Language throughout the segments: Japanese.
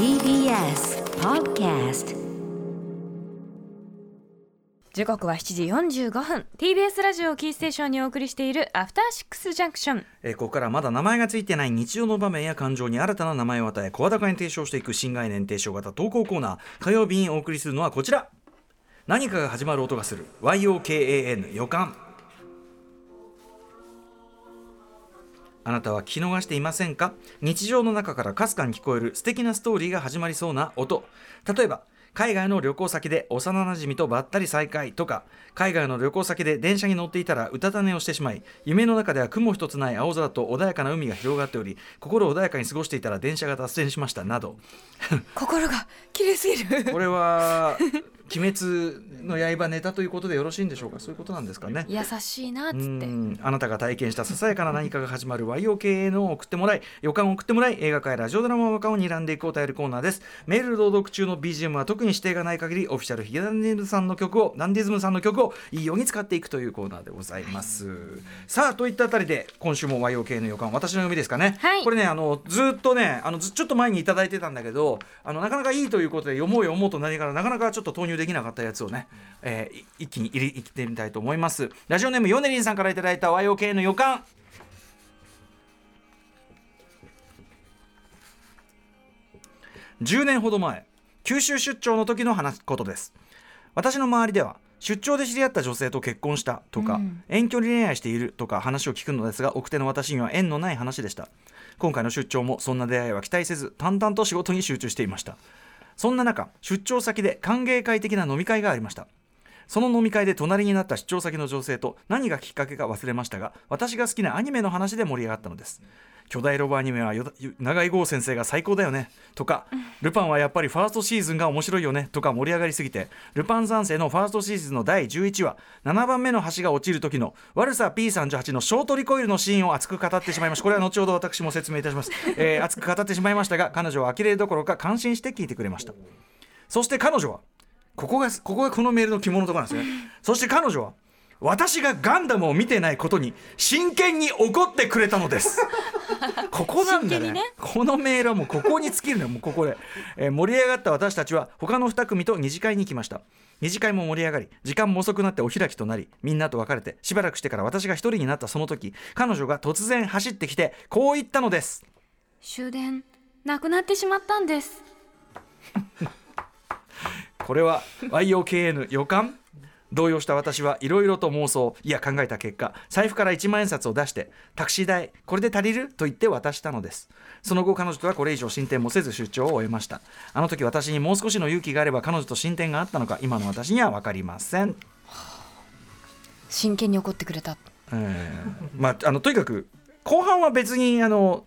TBS Podcast 時刻は7時45分。TBS ラジオをキーステーションにお送りしているアフターシックスジャンクション。えーここからまだ名前がついてない日常の場面や感情に新たな名前を与え声高に提唱していく新概念提唱型投稿コーナー。火曜日にお送りするのはこちら。何かが始まる音がする。YOKAN 予感。あなたは聞き逃していませんか？日常の中からかすかに聞こえる素敵なストーリーが始まりそうな音。例えば海外の旅行先で幼なじみとばったり再会とか海外の旅行先で電車に乗っていたらうたた寝をしてしまい夢の中では雲一つない青空と穏やかな海が広がっており心穏やかに過ごしていたら電車が脱線しましたなど。心が綺麗すぎる。これは鬼滅の刃ネタということでよろしいんでしょうか？そういうことなんですかね。優しいなっつっうてん。あなたが体験したささやかな何かが始まる YOKA のを送ってもらい予感を送ってもらい映画界ラジオドラマの予感を睨んでいくお便りコーナーですメール朗読中の BGM は特に指定がない限りオフィシャルヒゲダンディズムさんの曲をダンディズムさんの曲をいいように使っていくというコーナーでございます、さあといったあたりで今週も YOK の予感私の読みですかね、はい。これねあのずっとねあのずちょっと前にいただいてたんだけどあのなかなかいいということで読もう読もうとなりながらなかなかちょっと投入できなかったやつをね、えーい一気に入れいってみたいと思います。ラジオネームヨネリンさんからいただいた YOK の予感。10年ほど前九州出張の時の話ことです。私の周りでは出張で知り合った女性と結婚したとか、うん。遠距離恋愛しているとか話を聞くのですが奥手の私には縁のない話でした。今回の出張もそんな出会いは期待せず淡々と仕事に集中していましたそんな中出張先で歓迎会的な飲み会がありました。その飲み会で隣になった出張先の女性と何がきっかけか忘れましたが私が好きなアニメの話で盛り上がったのです。巨大ロボアニメはよ長井剛先生が最高だよね。とかルパンはやっぱりファーストシーズンが面白いよね。とか盛り上がりすぎてルパン三世のファーストシーズンの第11話7番目の橋が落ちる時の悪さ P38 のショートリコイルのシーンを熱く語ってしまいましたこれは後ほど私も説明いたします、えー熱く語ってしまいましたが彼女は呆れるどころか感心して聞いてくれました。そして彼女はここがここがこのメールの肝のところなんですね。そして彼女は私がガンダムを見てないことに真剣に怒ってくれたのです。ここなんだね。ね。このメールはもうここに尽きるのよ。もうここで、えー盛り上がった私たちは他の2組と二次会に行きました。二次会も盛り上がり時間も遅くなってお開きとなりみんなと別れてしばらくしてから私が一人になったその時彼女が突然走ってきてこう言ったのです。終電なくなってしまったんです これは YOKN 予感？動揺した私はいろいろと妄想。いや考えた結果財布から1万円札を出してタクシー代これで足りる？と言って渡したのです。その後彼女とはこれ以上進展もせず出張を終えました。あの時私にもう少しの勇気があれば彼女と進展があったのか今の私には分かりません、真剣に怒ってくれた。えー。まああのとにかく後半は別にあの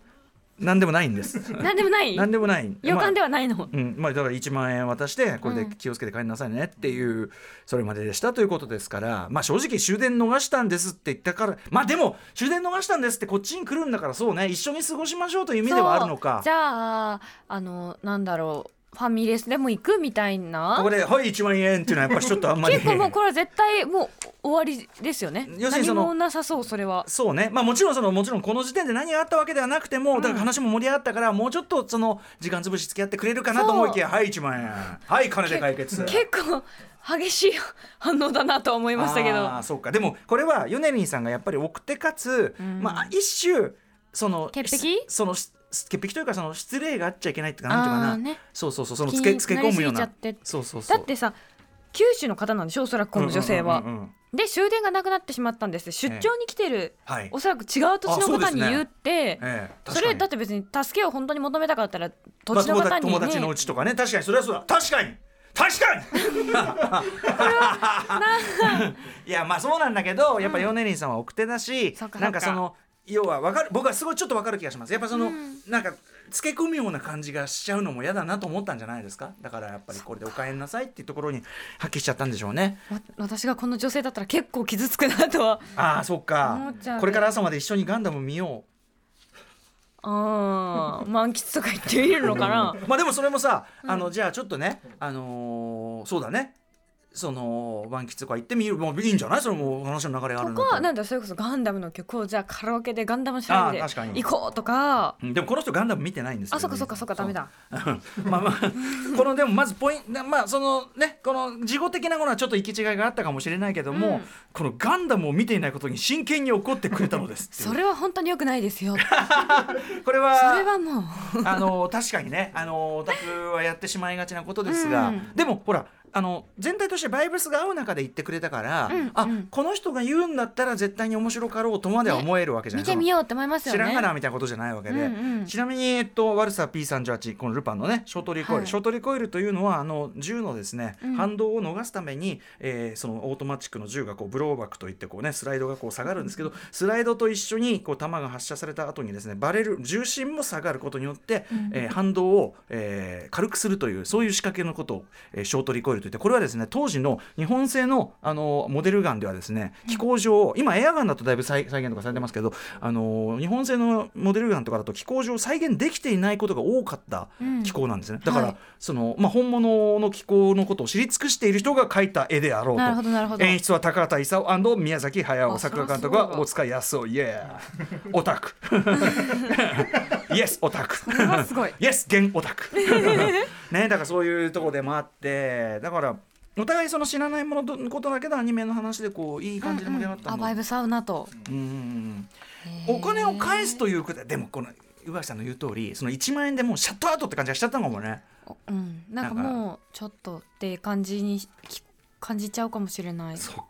何でもないんです。なんでもない？何でもない。予感でははないの、うん。まあ、だから1万円渡してこれで気をつけて帰りなさいねっていうそれまででしたということですから、まあ、正直終電逃したんですって言ったからまあでも終電逃したんですってこっちに来るんだからそうね。一緒に過ごしましょうという意味ではあるのか。じゃああのなんだろう。ファミレスでも行くみたいな？ここで「はい1万円」っていうのはやっぱりちょっとあんまり。結構もうこれは絶対もう終わりですよね。要するにその何もなさそうそれは。そうね。まあもちろんそのもちろんこの時点で何があったわけではなくても、だから話も盛り上がったからもうちょっとその時間潰し付き合ってくれるかなと思いきや「はい1万円」「はい金で解決」結構激しい反応だなとは思いましたけど。あーそうか。でもこれはヨネリンさんがやっぱり奥手かつ、ん。まあ一種その潔癖？しそのし潔癖というかその失礼があっちゃいけないっていうかなんていうかな、ね。そうそうそうそのつけつけ込むような。そうそうそう。だってさ九州の方なんでしょ？おそらくこの女性は、うんうんうんうんで終電がなくなってしまったんです。出張に来てる、はい。おそらく違う土地の方に言って、ええそれだっって別に助けを本当に求めたかったら土地の方に、ね。友達のうちとかね。確かにそれはそうだ。確かに。確かに。いやまあそうなんだけどやっぱヨネリンさんは奥手だし、そっか。なんかその要はわかる僕はすごいちょっとわかる気がします。やっぱその、うん。なんかつけ込むような感じがしちゃうのも嫌だなと思ったんじゃないですか？だからやっぱりこれでお帰りなさいっていうところに発揮しちゃったんでしょうね。わ私がこの女性だったら結構傷つくなとはああそっ思かこれから朝まで一緒にガンダム見よあー満喫とか言っているのかな。うまあでもそれもさ、あのじゃあちょっとねあのーそうだねその満喫とか行ってみるもういいんじゃない？それもう話の流れがあるんだとなんだそれこそガンダムの曲をじゃあカラオケでガンダム調べあー確かに。て行こうとか。うんでもこの人ガンダム見てないんですよ、あそっかそっかそっかダメだ。まあまあこのでもまずポイントまあそのねこの事後的なものはちょっと行き違いがあったかもしれないけども、うん。このガンダムを見ていないことに真剣に怒ってくれたのですそれは本当に良くないですよ。これはそれはもう。あの確かにねあのオタクはやってしまいがちなことですが、うん。でもほらあの全体としてバイブスが合う中で言ってくれたから、うんあうん。この人が言うんだったら絶対に面白かろうとまでは思えるわけじゃない見てみようって思いますよね。知らんがなみたいなことじゃないわけで、うんうん。ちなみに、えっと、ワルサ P38 このルパンのねショートリコイル、はいショートリコイルというのはあの銃のですね、うん。反動を逃すために、えーそのオートマチックの銃がこうブローバックといってこうねスライドがこう下がるんですけどスライドと一緒にこう弾が発射された後にですねバレル銃身も下がることによって、うん。えー反動を、えー軽くするというそういう仕掛けのことを、えーショートリコイルといってこれはですね当時の日本製のあのモデルガンではですね飛行場今エアガンだとだいぶ再再現とかされてますけどあの日本製のモデルガンとかだと飛行場を再現できていないことが多かったうん。機構なんですね、だから、はい。その、まあ、本物の機構のことを知り尽くしている人が描いた絵であろうと。演出は高畑勲宮崎駿あ作画監督は大塚康夫イエー。オタク。イエスオタク。イエス現オタク ねだからそういうとこでもあってだからお互いその知らないもののことだけどアニメの話でこういい感じで盛り上がったあんだバイブス合うなと。うんお金を返すということででもこの宇垣さんの言う通りその1万円でもうシャットアウトって感じがしちゃったのかもね。うん。なんかもうちょっとって感じにき感じちゃうかもしれない。そっか、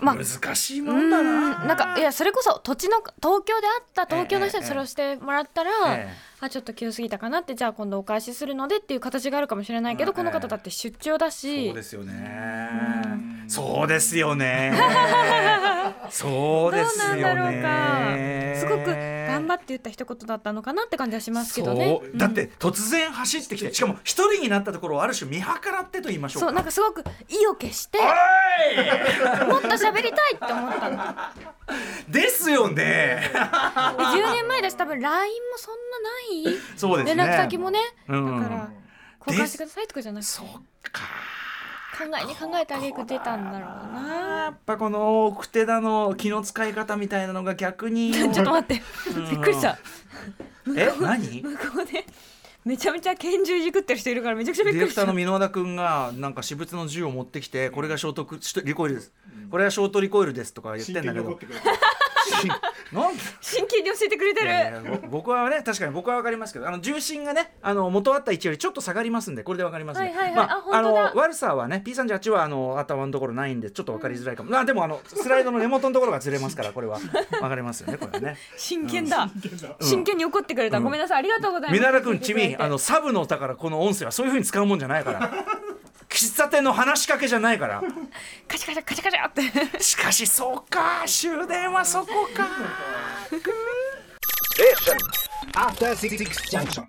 まあ難しいもうんんだな。なんかいやそれこそ土地の東京であった東京の人にええそれをしてもらったら、えあちょっと急すぎたかなってじゃあ今度お返しするのでっていう形があるかもしれないけど、ええこの方だって出張だえし。そうですよね。そうですよね そうですよなんだろうね。かすごく頑張って言った一言だったのかなって感じはしますけどね。だって突然走ってきてしかも一人になったところをある種見計らってと言いましょうかそうなんかすごく意を決してもっと喋りたいって思ったの。ですよね。で10年前だし多分 LINE もそんなない。そうですね。連絡先もね、うん。だから交換してくださいとかじゃなくて。そ考っかえに考えてあげく出たんだろうな。やっぱこの奥手だの気の使い方みたいなのが逆に ちょっと待って。びっくりした。え何？向こうでめちゃめちゃ拳銃いじくってる人いるからめちゃくちゃびっくりした。ディレクターの箕輪田君がなんか私物の銃を持ってきてこれがショートクリコイルです。これはショートリコイルですとか言ってんだけど真剣に教えてくれてる、いやいやぼ僕はね確かに僕は分かりますけどあの重心がねあの元あった位置よりちょっと下がりますんでこれで分かりますね、はいはいあの悪さはね P38 はあの頭のところないんでちょっと分かりづらいかも、あでもあのスライドの根元のところがずれますからこれは。分かりますよねこれはね。真剣だ、うん。真剣に怒ってくれた、うん。ごめんなさい。ありがとうございます。皆田君君あのサブのだからこの音声はそういう風に使うもんじゃないからの話しかけじゃないから。カチャカチャカチャカチャって。しかしそうか。終電はそこか。After Six Junction.